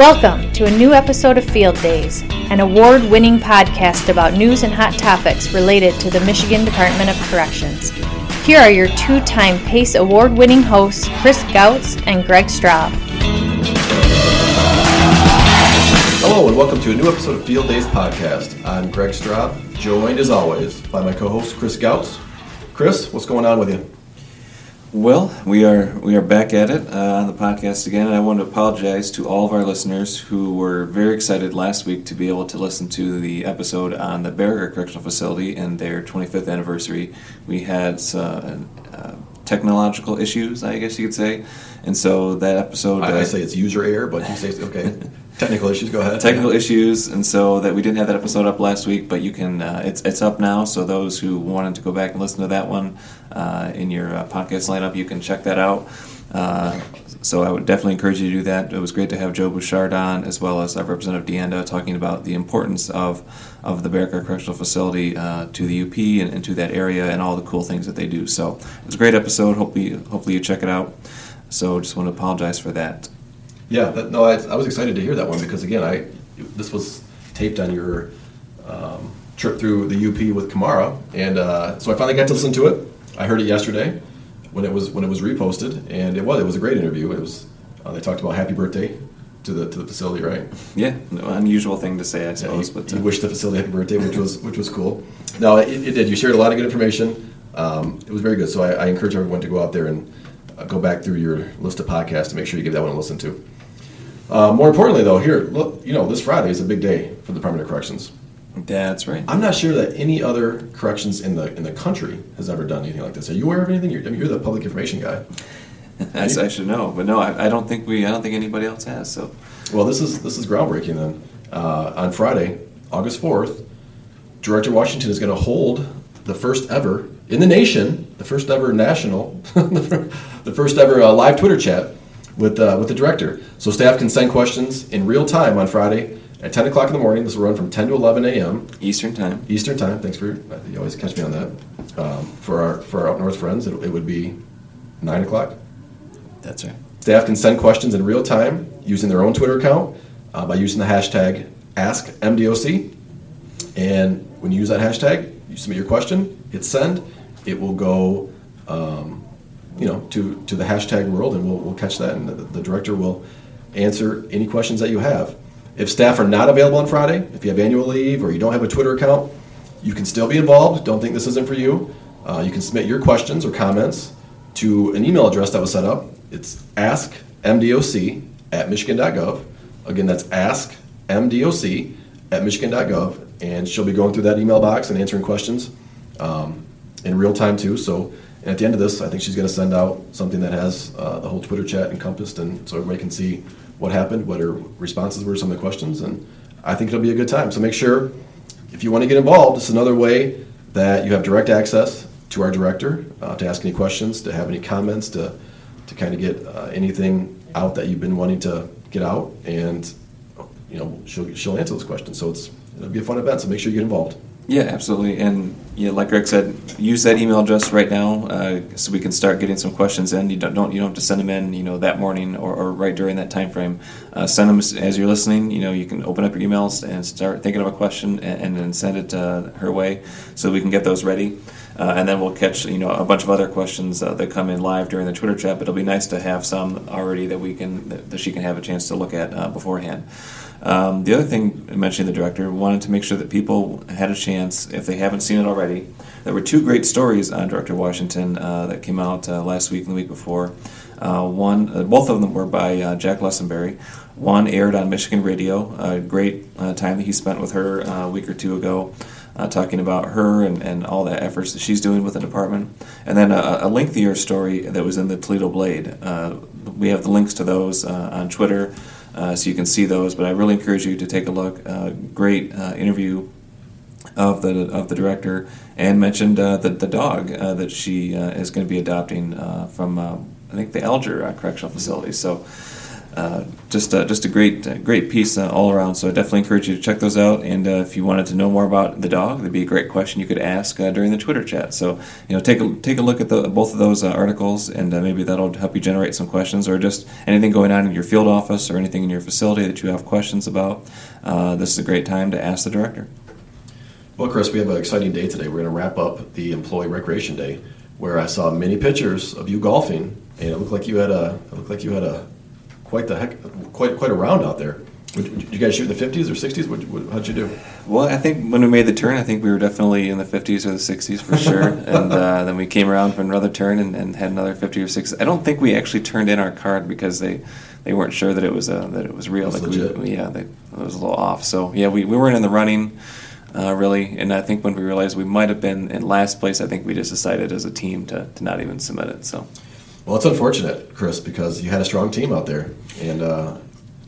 Welcome to a new episode of Field Days, an award winning podcast about news and hot topics related to the Michigan Department of Corrections. Here are your two time PACE award winning hosts, Chris Gautz and Greg Straub. Hello, and welcome to a new episode of Field Days Podcast. I'm Greg Straub, joined as always by my co host, Chris Gautz. Chris, what's going on with you? Well, we are we are back at it uh, on the podcast again, and I want to apologize to all of our listeners who were very excited last week to be able to listen to the episode on the Baraga Correctional Facility and their 25th anniversary. We had uh, uh, technological issues, I guess you could say, and so that episode. I, I say it's user error, but you say okay. Technical issues. Go ahead. Technical issues, and so that we didn't have that episode up last week, but you can. Uh, it's it's up now. So those who wanted to go back and listen to that one uh, in your uh, podcast lineup, you can check that out. So I would definitely encourage you to do that. It was great to have Joe Bouchard on, as well as our Representative Dianda, talking about the importance of of the Baraga Correctional Facility uh, to the UP and, and, to that area, and all the cool things that they do. So it was a great episode. Hopefully, hopefully you check it out. So just want to apologize for that. Yeah, that, no, I, I, was excited to hear that one because again, I this was taped on your um, trip through the UP with Kamara, and uh, so I finally got to listen to it. I heard it yesterday when it was when it was reposted, and it was it was a great interview. It was uh, they talked about happy birthday to the to the facility, right? Yeah, no, unusual thing to say, I suppose. Yeah, but uh, he wished the facility happy birthday, which was which was cool. No, it, it did. You shared a lot of good information. Um, it was very good. So I, I, encourage everyone to go out there and uh, go back through your list of podcasts to make sure you give that one a listen to. Uh, more importantly, though, here, look, you know, this Friday is a big day for the Department of Corrections. That's right. I'm not sure that any other corrections in the in the country has ever done anything like this. Are you aware of anything? You're, I mean, you're the public information guy. I, I, should know, but no, I, I, don't think we. I don't think anybody else has. So, well, this is this is groundbreaking. Then uh, on Friday, August fourth, Director Washington is going to hold the first ever in the nation, the first ever national, the first ever uh, live Twitter chat with uh, with the director. So staff can send questions in real time on Friday at 10 o'clock in the morning. This will run from 10 to 11 a.m. Eastern time. Eastern time. Thanks for you always catch me on that. Um, for our for our up north friends, it, it would be nine o'clock. That's right. Staff can send questions in real time using their own Twitter account uh, by using the hashtag AskMDOC. And when you use that hashtag, you submit your question, hit send. It will go. Um, you know, to, to the hashtag world, and we'll, we'll catch that, and the, the director will answer any questions that you have. If staff are not available on Friday, if you have annual leave or you don't have a Twitter account, you can still be involved. Don't think this isn't for you. Uh, you can submit your questions or comments to an email address that was set up. It's askmdoc at michigan.gov. Again, that's askmdoc at michigan.gov, and she'll be going through that email box and answering questions um, in real time too. So and at the end of this, I think she's going to send out something that has uh, the whole Twitter chat encompassed, and so everybody can see what happened, what her responses were some of the questions, and I think it'll be a good time. So make sure, if you want to get involved, it's another way that you have direct access to our director uh, to ask any questions, to have any comments, to to kind of get uh, anything out that you've been wanting to get out, and you know she'll she'll answer those questions. So it's it'll be a fun event. So make sure you get involved. Yeah, absolutely. And yeah, like Greg said, use that email address right now uh, so we can start getting some questions in. You don't, don't, you don't have to send them in, you know, that morning or, or right during that time frame. Uh, send them as you're listening. You know, you can open up your emails and start thinking of a question and, and then send it uh, her way so we can get those ready. Uh, and then we'll catch you know a bunch of other questions uh, that come in live during the Twitter chat. But it'll be nice to have some already that we can that, she can have a chance to look at uh, beforehand. Um, the other thing, mentioning the director, wanted to make sure that people had a chance, if they haven't seen it already. There were two great stories on Director Washington uh, that came out uh, last week and the week before. Uh, one, uh, both of them were by uh, Jack Lessenberry. One aired on Michigan Radio. A great uh, time that he spent with her a week or two ago. Uh, talking about her and, and all the efforts that she's doing with the department. And then a, a lengthier story that was in the Toledo Blade. Uh, we have the links to those uh, on Twitter uh, so you can see those. But I really encourage you to take a look. Uh, great uh, interview of the of the director, and mentioned uh, the the dog uh, that she is going to be adopting from I think the Alger Correctional Facility. So. Uh, just just a great uh, great piece uh, all around. So I definitely encourage you to check those out. And if you wanted to know more about the dog, that'd be a great question you could ask during the Twitter chat. So you know, take a take a look at the, both of those articles, and maybe that'll help you generate some questions, or just anything going on in your field office or anything in your facility that you have questions about. This is a great time to ask the director. Well, Chris, we have an exciting day today. We're going to wrap up the Employee Recreation Day, where I saw many pictures of you golfing, and it looked like you had a it looked like you had a quite the heck quite quite a round out there. Would, did you guys shoot in the fifties or sixties? What, what, how'd you do? Well, I think when we made the turn, I think we were definitely in the 50s or the 60s for sure. and uh, then we came around for another turn and, and, had another 50 or 60. I don't think we actually turned in our card because they, they weren't sure that it was uh, that it was real. That's like legit. We, yeah, they, it was a little off. So yeah, we, we weren't in the running uh, really. And I think when we realized we might have been in last place, I think we just decided as a team to, to not even submit it. So Well, it's unfortunate, Chris, because you had a strong team out there, and uh,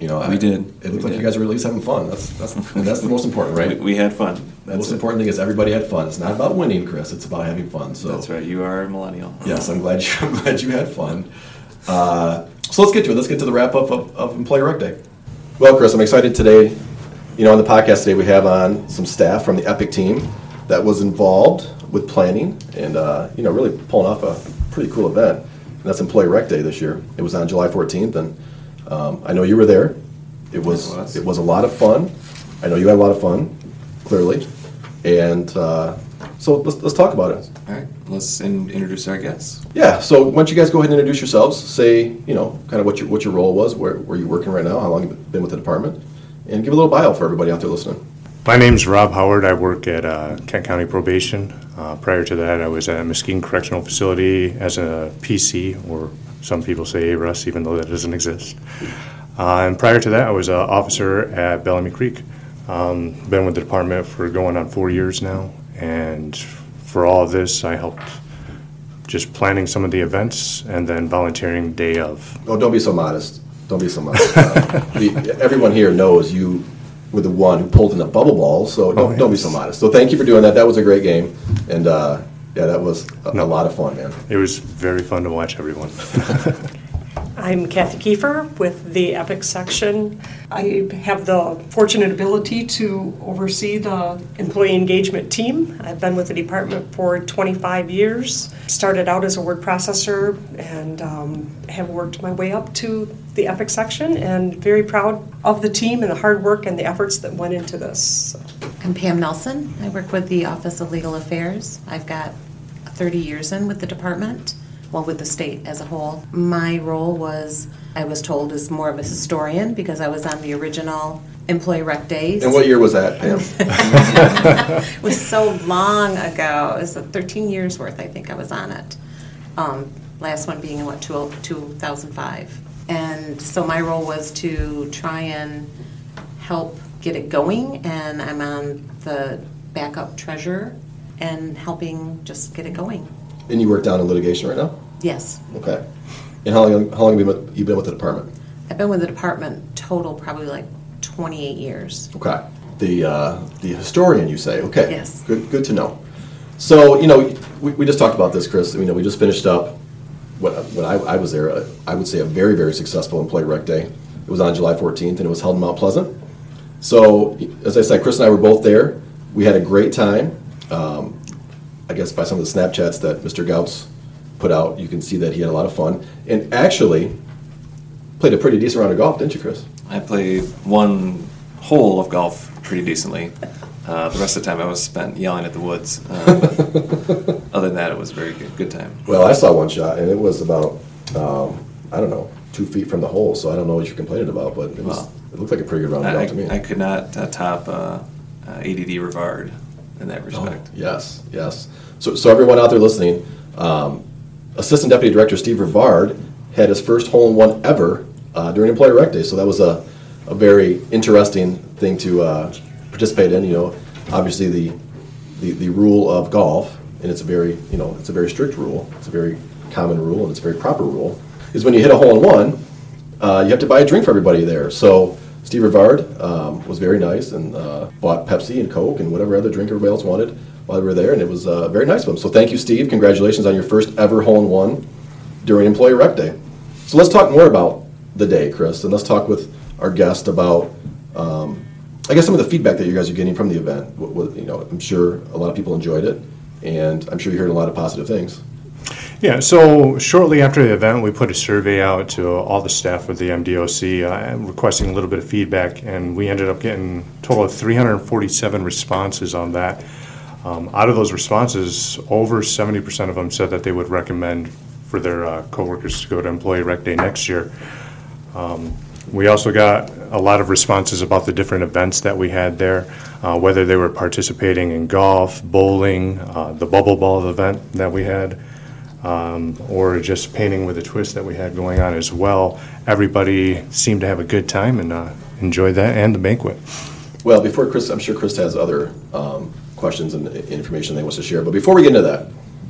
you know We I- did. It looked We like did. you guys were at least having fun. That's that's and that's the most important, right? we, we had fun. the most it. important thing is everybody had fun. It's not about winning, Chris. It's about having fun. So That's right. You are a millennial. Yes, I'm glad you. I'm glad you had fun. Uh, so let's get to it. Let's get to the wrap up of, of Employee Rec Day. Well, Chris, I'm excited today. You know, on the podcast today, we have on some staff from the Epic team that was involved with planning and uh, you know really pulling off a pretty cool event. That's Employee Rec Day this year. It was on July 14th, and um, I know you were there. It was It was. it was a lot of fun. I know you had a lot of fun, clearly, and uh, so let's let's talk about it. All right. Let's in, introduce our guests. Yeah, so why don't you guys go ahead and introduce yourselves? Say, you know, kind of what your what your role was, where where you're working right now, how long you've been with the department, and give a little bio for everybody out there listening. My name's Rob Howard. I work at uh, Kent County Probation. Uh, prior to that, I was at Mesquite Correctional Facility as a PC, or some people say ARUS, even though that doesn't exist. Uh, and prior to that, I was an officer at Bellamy Creek. Um, been with the department for going on four years now, and for all of this, I helped just planning some of the events and then volunteering day of. Oh, don't be so modest. Don't be so modest. Uh, everyone here knows you were the one who pulled in the bubble ball, so don't, Oh, don't be so modest. So thank you for doing that. That was a great game, and uh, yeah, that was a, a lot of fun, man. It was very fun to watch everyone. I'm Kathy Kiefer with the EPIC section. I have the fortunate ability to oversee the employee engagement team. I've been with the department for 25 years. Started out as a word processor and um, have worked my way up to the EPIC section and very proud of the team and the hard work and the efforts that went into this. I'm Pam Nelson. I work with the Office of Legal Affairs. I've got 30 years in with the department, well, with the state as a whole. My role was, I was told, is more of a historian because I was on the original employee rec days. And what year was that, Pam? It was so long ago. It was 13 years worth, I think I was on it. Um, last one being in what, 2005. And so my role was to try and help get it going, and I'm on the backup treasurer and helping just get it going. and you work down in litigation right now. Yes, Okay. And how long how long have you been with, you been with the department? I've been with the department total probably like 28 years. Okay. The uh, the historian, you say? Okay. Yes. Good. Good to know. So you know, we, we just talked about this, Chris. You know, we just finished up. What when I, I was there, uh, I would say a very very successful employee rec day. It was on July 14th, and it was held in Mount Pleasant. So as I said, Chris and I were both there. We had a great time. Um, I guess by some of the Snapchats that Mr. Gautz put out, you can see that he had a lot of fun, and actually played a pretty decent round of golf, didn't you, Chris? I played one hole of golf pretty decently. Uh, the rest of the time I was spent yelling at the woods. Uh, other than that, it was a very good, good time. Well, I saw one shot, and it was about, um, I don't know, two feet from the hole, so I don't know what you're complaining about, but it was, Wow. it looked like a pretty good round I, to me. I, could not uh, top uh, uh, ADD Rivard in that Oh, respect. yes, yes. So, so everyone out there listening, um, Assistant Deputy Director Steve Rivard had his first hole-in-one ever uh, during Employee Rec Day, so that was a, a very interesting thing to uh, participate in. You know, obviously the, the the rule of golf, and it's a very you know it's a very strict rule. It's a very common rule, and it's a very proper rule. Is when you hit a hole-in-one, uh, you have to buy a drink for everybody there. So Steve Rivard um, was very nice and uh, bought Pepsi and Coke and whatever other drink everybody else wanted while we were there, and it was uh, very nice of him. So thank you, Steve. Congratulations on your first ever hole in one during Employee Rec Day. So let's talk more about the day, Chris, and let's talk with our guest about, um, I guess, some of the feedback that you guys are getting from the event. You know, I'm sure a lot of people enjoyed it, and I'm sure you heard a lot of positive things. Yeah, so shortly after the event, we put a survey out to all the staff of the MDOC uh, requesting a little bit of feedback, and we ended up getting a total of 347 responses on that. Um, out of those responses, over 70% of them said that they would recommend for their uh, coworkers to go to Employee Rec Day next year. Um, we also got a lot of responses about the different events that we had there, uh, whether they were participating in golf, bowling, uh, the bubble ball event that we had um, or just painting with a twist that we had going on as well. Everybody seemed to have a good time and uh, enjoyed that and the banquet. Well, before Chris, I'm sure Chris has other um, questions and information he wants to share. But before we get into that,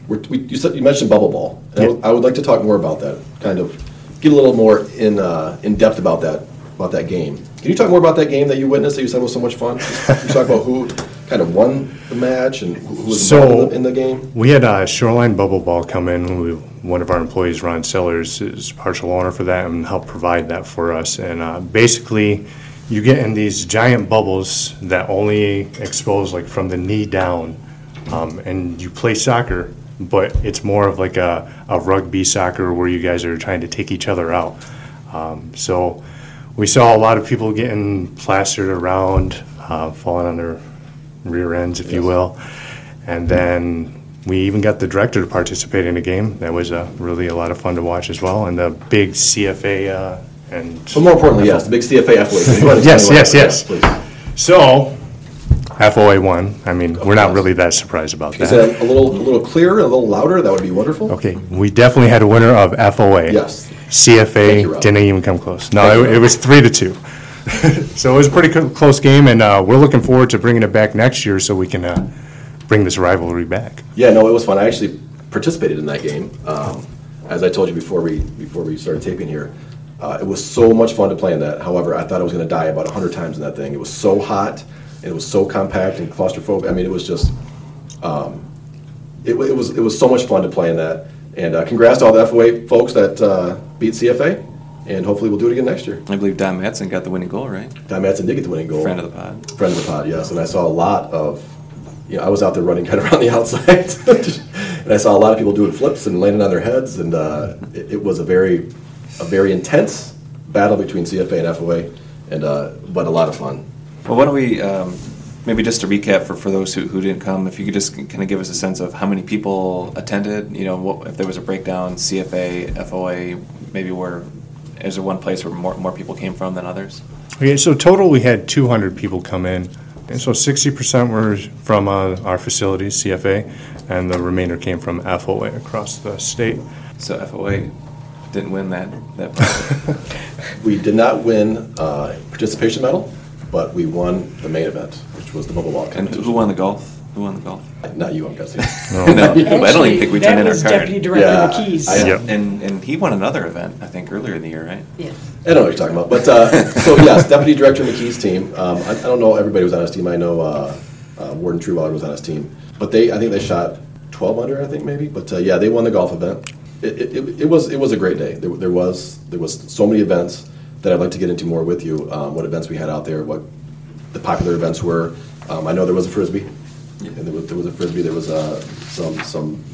we're, we, you, said, you mentioned bubble ball. And I, would, I would like to talk more about that. Kind of get a little more in uh, in depth about that about that game. Can you talk more about that game that you witnessed that you said was so much fun? Can you talk about who kind of won the match and who was So- involved in the, in the game? We had uh, Shoreline Bubble Ball come in. We, one of our employees, Ron Sellers, is partial owner for that and helped provide that for us. And uh, basically, you get in these giant bubbles that only expose like from the knee down, um, and you play soccer, but it's more of like a, a rugby soccer where you guys are trying to take each other out. Um, so we saw a lot of people getting plastered around, uh, falling on their rear ends, if you will. And then we even got the director to participate in the game. That was uh, really a lot of fun to watch as well. And the big CFA uh, and But more importantly, yes, the big CFA athlete. Can you go ahead and Yes, yes, yes. please. so FOA won. I mean, we're not really that surprised about Is that. that a little a little clearer, a little louder? That would be wonderful. Okay, we definitely had a winner of FOA. Yes. Thank you, CFA Rob. didn't even come close. Thank No, you, it, it Rob. was three to two. so it was a pretty co- close game, and uh, we're looking forward to bringing it back next year so we can uh, bring this rivalry back. Yeah, no, it was fun. I actually participated in that game. Um, as I told you before we before we started taping here, uh, it was so much fun to play in that. However, I thought I was going to die about hundred times in that thing. It was so hot, it was so compact and claustrophobic. I mean, it was just, um, it, it was it was so much fun to play in that. And uh, congrats to all the FOA folks that uh, beat CFA, and hopefully we'll do it again next year. I believe Don Matson got the winning goal, right? Don Matson did get the winning goal. Friend of the pod. Friend of the pod, yes. And I saw a lot of, you know, I was out there running kind of around the outside. and I saw a lot of people doing flips and landing on their heads. And uh, it, it was a very, a very intense battle between CFA and FOA, and uh, but a lot of fun. Well, why don't we, um, maybe just to recap for, for those who, who didn't come, if you could just kind of give us a sense of how many people attended, you know, what, if there was a breakdown, CFA, FOA, maybe where, is there one place where more, more people came from than others? Okay, so total we had 200 people come in, and so 60% were from uh, our facilities, CFA, and the remainder came from FOA across the state. So FOA didn't win that, that project. We did not win uh, participation medal, but we won the main event, which was the bubble ball And competition. who won the golf? Who won the golf? Not you, I'm guessing. No, I don't even think we turned in our was card. Deputy Director Yeah, McKees. I- Yep. And, and he won another event, I think, earlier in the year, right? Yeah. I don't know what you're talking about, but uh, so yes, Deputy Director McKee's team. Um, I, I don't know everybody was on his team. I know uh, uh, Warden Trierweiler was on his team, but they I think they shot 12 under, I think maybe. But uh, yeah, they won the golf event. It, it, it, it was it was a great day. There, there was there was so many events that I'd like to get into more with you. Um, what events we had out there, what the popular events were. Um, I know there was a frisbee, and there was, there was a frisbee. There was uh, some some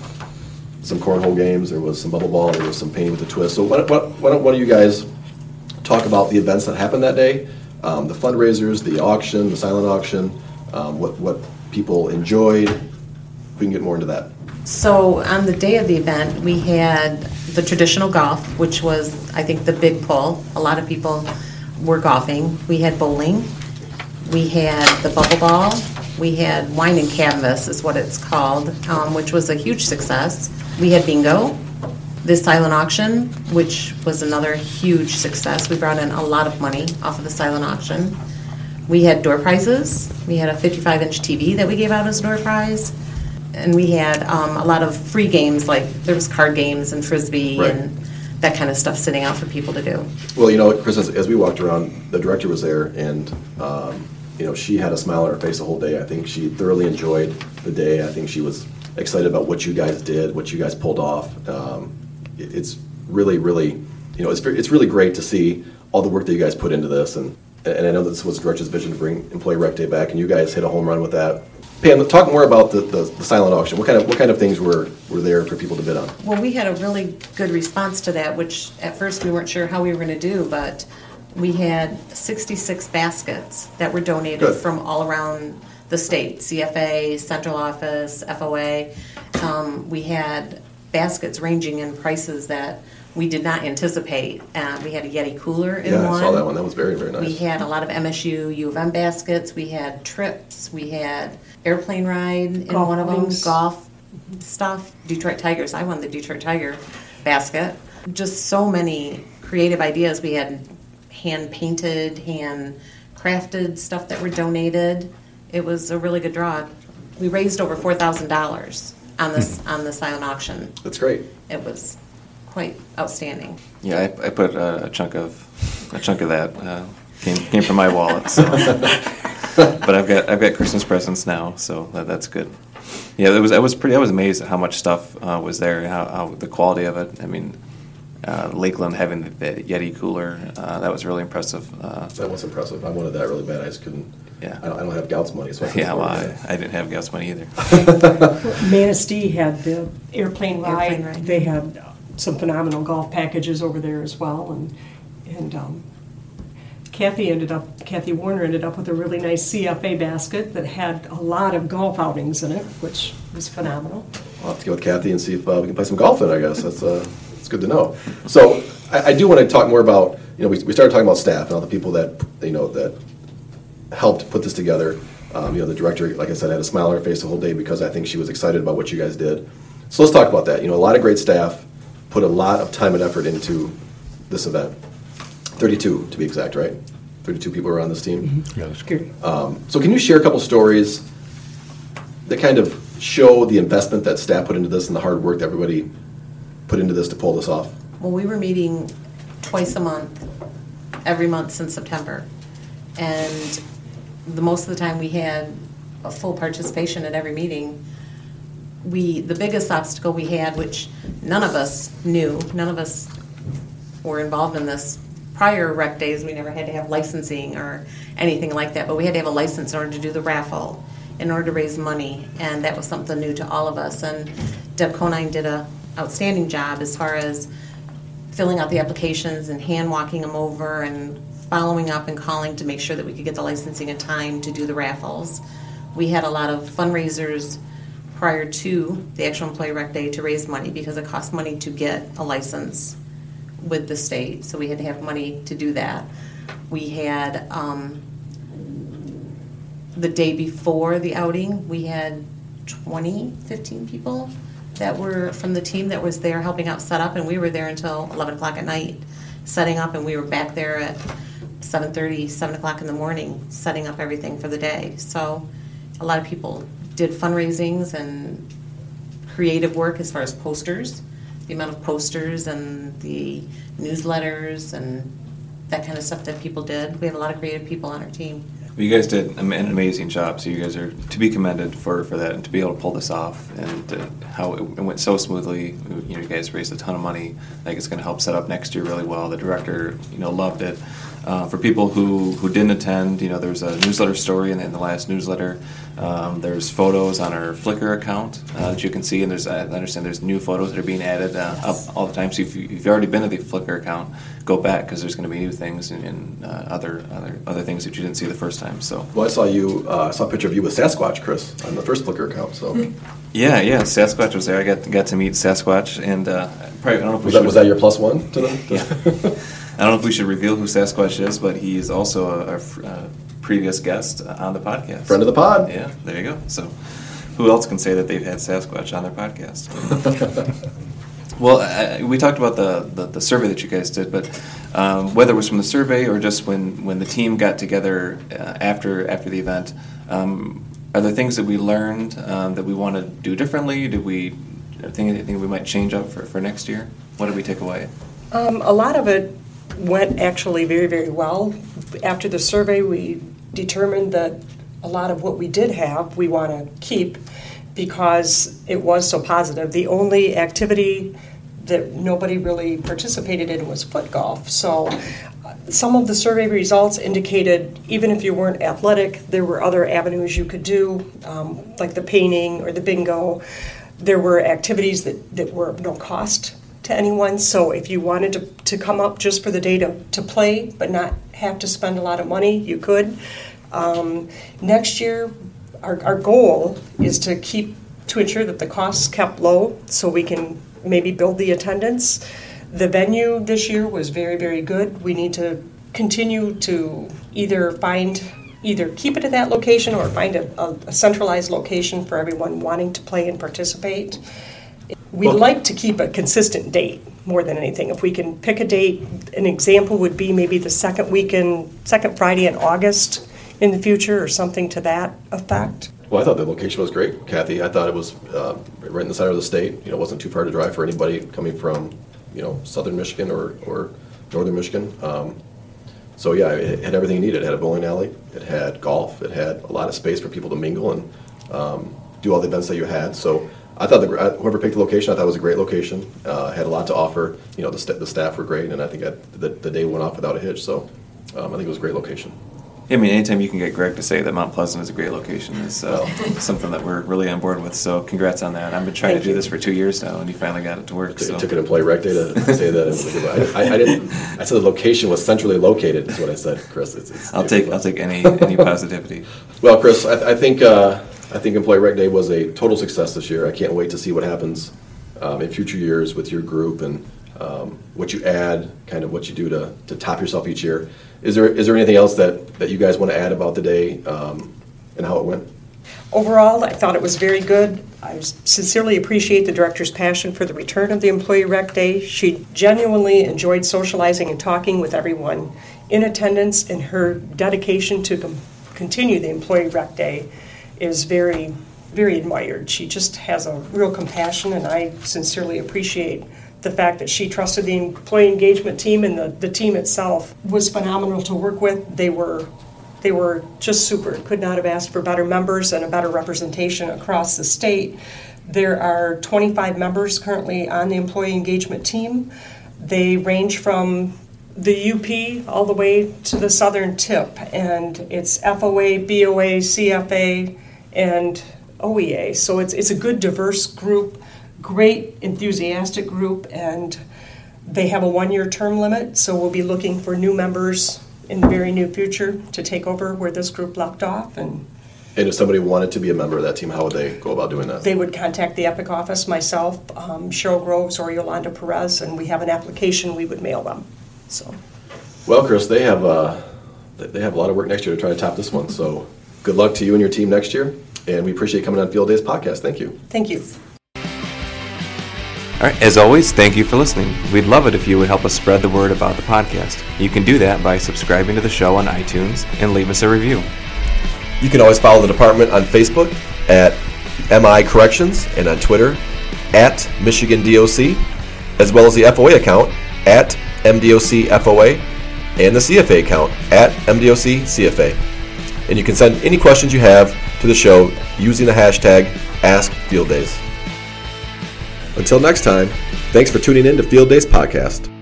some cornhole games. There was some bubble ball. There was some painting with a twist. So why, why, why don't one of you guys talk about the events that happened that day, um, the fundraisers, the auction, the silent auction, um, what what people enjoyed. We can get more into that. So on the day of the event, we had the traditional golf, which was, I think, the big pull. A lot of people were golfing. We had bowling. We had the bubble ball. We had wine and canvas is what it's called, um, which was a huge success. We had bingo, the silent auction, which was another huge success. We brought in a lot of money off of the silent auction. We had door prizes. We had a 55-inch TV that we gave out as a door prize. And we had um, a lot of free games, like there was card games and frisbee Right. and that kind of stuff sitting out for people to do. Well, you know, Chris, as, as we walked around, the director was there, and um, you know, she had a smile on her face the whole day. I think she thoroughly enjoyed the day. I think she was excited about what you guys did, what you guys pulled off. Um, it, it's really, really you know, it's, it's really great to see all the work that you guys put into this. And, and I know this was Director's vision to bring Employee Rec Day back, and you guys hit a home run with that. Pam, talk more about the, the, the silent auction. What kind of what kind of things were, were there for people to bid on? Well, we had a really good response to that, which at first we weren't sure how we were going to do, but we had 66 baskets that were donated Good. from all around the state CFA, central office, FOA. Um, we had baskets ranging in prices that we did not anticipate. Uh, we had a Yeti cooler in Yeah, one. I saw that one. That was very very nice. We had a lot of MSU U of M baskets. We had trips. We had airplane ride in Golf one of them. outings. Golf stuff. Detroit Tigers. I won the Detroit Tiger basket. Just so many creative ideas. We had hand painted, hand crafted stuff that were donated. It was a really good draw. We raised over four thousand dollars on this on the silent auction. That's great. It was quite outstanding. Yeah, I, I put a, a chunk of a chunk of that uh, came came from my wallet. So, but I've got I've got Christmas presents now, so that, that's good. Yeah, it was I was pretty I was amazed at how much stuff uh, was there, how, how the quality of it. I mean, uh, Lakeland having the, the Yeti cooler uh, that was really impressive. Uh, That was impressive. I wanted that really bad. I just couldn't. Yeah. I don't, I don't have Gautz money, so I yeah, well, I. I didn't have gas money either. Manistee had the airplane ride. Airplane ride. They had uh, some phenomenal golf packages over there as well, and and um, Kathy ended up Kathy Warner ended up with a really nice CFA basket that had a lot of golf outings in it, which was phenomenal. I'll have to go with Kathy and see if uh, we can play some golf in. I guess that's uh, it's good to know. So I, I do want to talk more about you know we, we started talking about staff and all the people that you know that helped put this together. Um, you know the director, like I said, had a smile on her face the whole day because I think she was excited about what you guys did. So let's talk about that. You know a lot of great staff put a lot of time and effort into this event. Thirty-two to be exact, right? Thirty-two people are on this team. Mm-hmm. Yeah, Good. Um, so can you share a couple stories that kind of show the investment that staff put into this and the hard work that everybody put into this to pull this off? Well, we were meeting twice a month, every month since September. And the most of the time we had a full participation at every meeting. We, the biggest obstacle we had, which none of us knew, none of us were involved in this. Prior rec days, we never had to have licensing or anything like that, but we had to have a license in order to do the raffle, in order to raise money, and that was something new to all of us. And Deb Conine did a outstanding job as far as filling out the applications and hand walking them over and following up and calling to make sure that we could get the licensing in time to do the raffles. We had a lot of fundraisers prior to the actual employee rec day to raise money because it costs money to get a license with the state, so we had to have money to do that. We had, um, the day before the outing, we had 20, 15 people that were from the team that was there helping out set up, and we were there until 11 o'clock at night setting up, and we were back there at 7:30, 7 o'clock in the morning, setting up everything for the day. So a lot of people did fundraisings and creative work as far as posters, the amount of posters and the newsletters and that kind of stuff that people did. We have a lot of creative people on our team. You guys did an amazing job, so you guys are to be commended for, for that and to be able to pull this off and uh, how it, it went so smoothly. You know, you guys raised a ton of money. I think it's going to help set up next year really well. The director, you know, loved it. Uh, for people who, who didn't attend, you know, there's a newsletter story in, in the last newsletter. Um, there's photos on our Flickr account uh, that you can see, and there's I understand there's new photos that are being added uh, up all the time. So if, you, if you've already been to the Flickr account, go back because there's going to be new things and, and uh, other other other things that you didn't see the first time. So Well, I saw you. Uh, I saw a picture of you with Sasquatch, Chris, on the first Flickr account. So yeah, yeah, Sasquatch was there. I got got to meet Sasquatch, and uh, probably I don't know if we was that should, was that your plus one to the? I don't know if we should reveal who Sasquatch is, but he is also a, a fr- uh, previous guest on the podcast. Friend of the pod. Yeah, there you go. So, who else can say that they've had Sasquatch on their podcast? well, I, I- we talked about the, the, the survey that you guys did, but um, whether it was from the survey or just when, when the team got together uh, after after the event, um, are there things that we learned um, that we want to do differently? Do we think anything we might change up for, for next year? What did we take away? Um, a lot of it went actually very, very well. After the survey, we determined that a lot of what we did have, we want to keep because it was so positive. The only activity that nobody really participated in was foot golf. So some of the survey results indicated even if you weren't athletic, there were other avenues you could do, um, like the painting or the bingo. There were activities that, that were of no cost to anyone. So if you wanted to, to come up just for the day to, to play but not have to spend a lot of money, you could. Um, next year, our, our goal is to keep to ensure that the costs kept low so we can maybe build the attendance. The venue this year was very, very good. We need to continue to either find either keep it at that location or find a, a, a centralized location for everyone wanting to play and participate. We'd Well- like to keep a consistent date more than anything. If we can pick a date, an example would be maybe the second weekend, second Friday in August in the future or something to that effect. Well, I thought the location was great, Kathy. I thought it was uh, right in the center of the state. You know, it wasn't too far to drive for anybody coming from, you know, southern Michigan or, or northern Michigan. Um, so yeah, it had everything you needed. It had a bowling alley. It had golf. It had a lot of space for people to mingle and um, do all the events that you had. So I thought the, uh, whoever picked the location, I thought it was a great location. Uh, had a lot to offer. You know, the, sta the staff were great, and I think I, the, the day went off without a hitch. So um, I think it was a great location. I mean, anytime you can get Greg to say that Mount Pleasant is a great location is uh, something that we're really on board with. So, congrats on that. I've been trying Thank to do you. this for two years now, and you finally got it to work. T- So. Took it in play rec day to say that. It was a good- I, I didn't. I said the location was centrally located. Is what I said, Chris. It's, it's, I'll take I'll take any any positivity. Well, Chris, I, I think uh, I think Employee Rec Day was a total success this year. I can't wait to see what happens um, in future years with your group and um, what you add, kind of what you do to, to top yourself each year. Is there is there anything else that, that you guys want to add about the day um, and how it went? Overall, I thought it was very good. I sincerely appreciate the director's passion for the return of the Employee Rec Day. She genuinely enjoyed socializing and talking with everyone in attendance, and her dedication to com- continue the Employee Rec Day is very, very admired. She just has a real compassion, and I sincerely appreciate the fact that she trusted the employee engagement team, and the, the team itself was phenomenal to work with. They were they were just super. Could not have asked for better members and a better representation across the state. There are 25 members currently on the employee engagement team. They range from the UP all the way to the southern tip, and it's FOA, BOA, CFA, and OEA. So it's, it's a good, diverse group, great, enthusiastic group, and they have a one year term limit, so we'll be looking for new members in the very near future to take over where this group left off. And And if somebody wanted to be a member of that team, how would they go about doing that? they would contact the Epic office, myself, um, Cheryl Groves, or Yolanda Perez, and we have an application we would mail them. So, Well, Chris, they have uh, they they have a lot of work next year to try to top this one. So good luck to you and your team next year. And we appreciate you coming on Field Days podcast. Thank you. thank you. All right, as always, thank you for listening. We'd love it if you would help us spread the word about the podcast. You can do that by subscribing to the show on iTunes and leave us a review. You can always follow the department on Facebook at MI Corrections and on Twitter at Michigan DOC, as well as the FOA account at MDOC FOA and the CFA account at MDOC CFA. And you can send any questions you have to the show using the hashtag AskFieldDays. Until next time, thanks for tuning in to Field Days Podcast.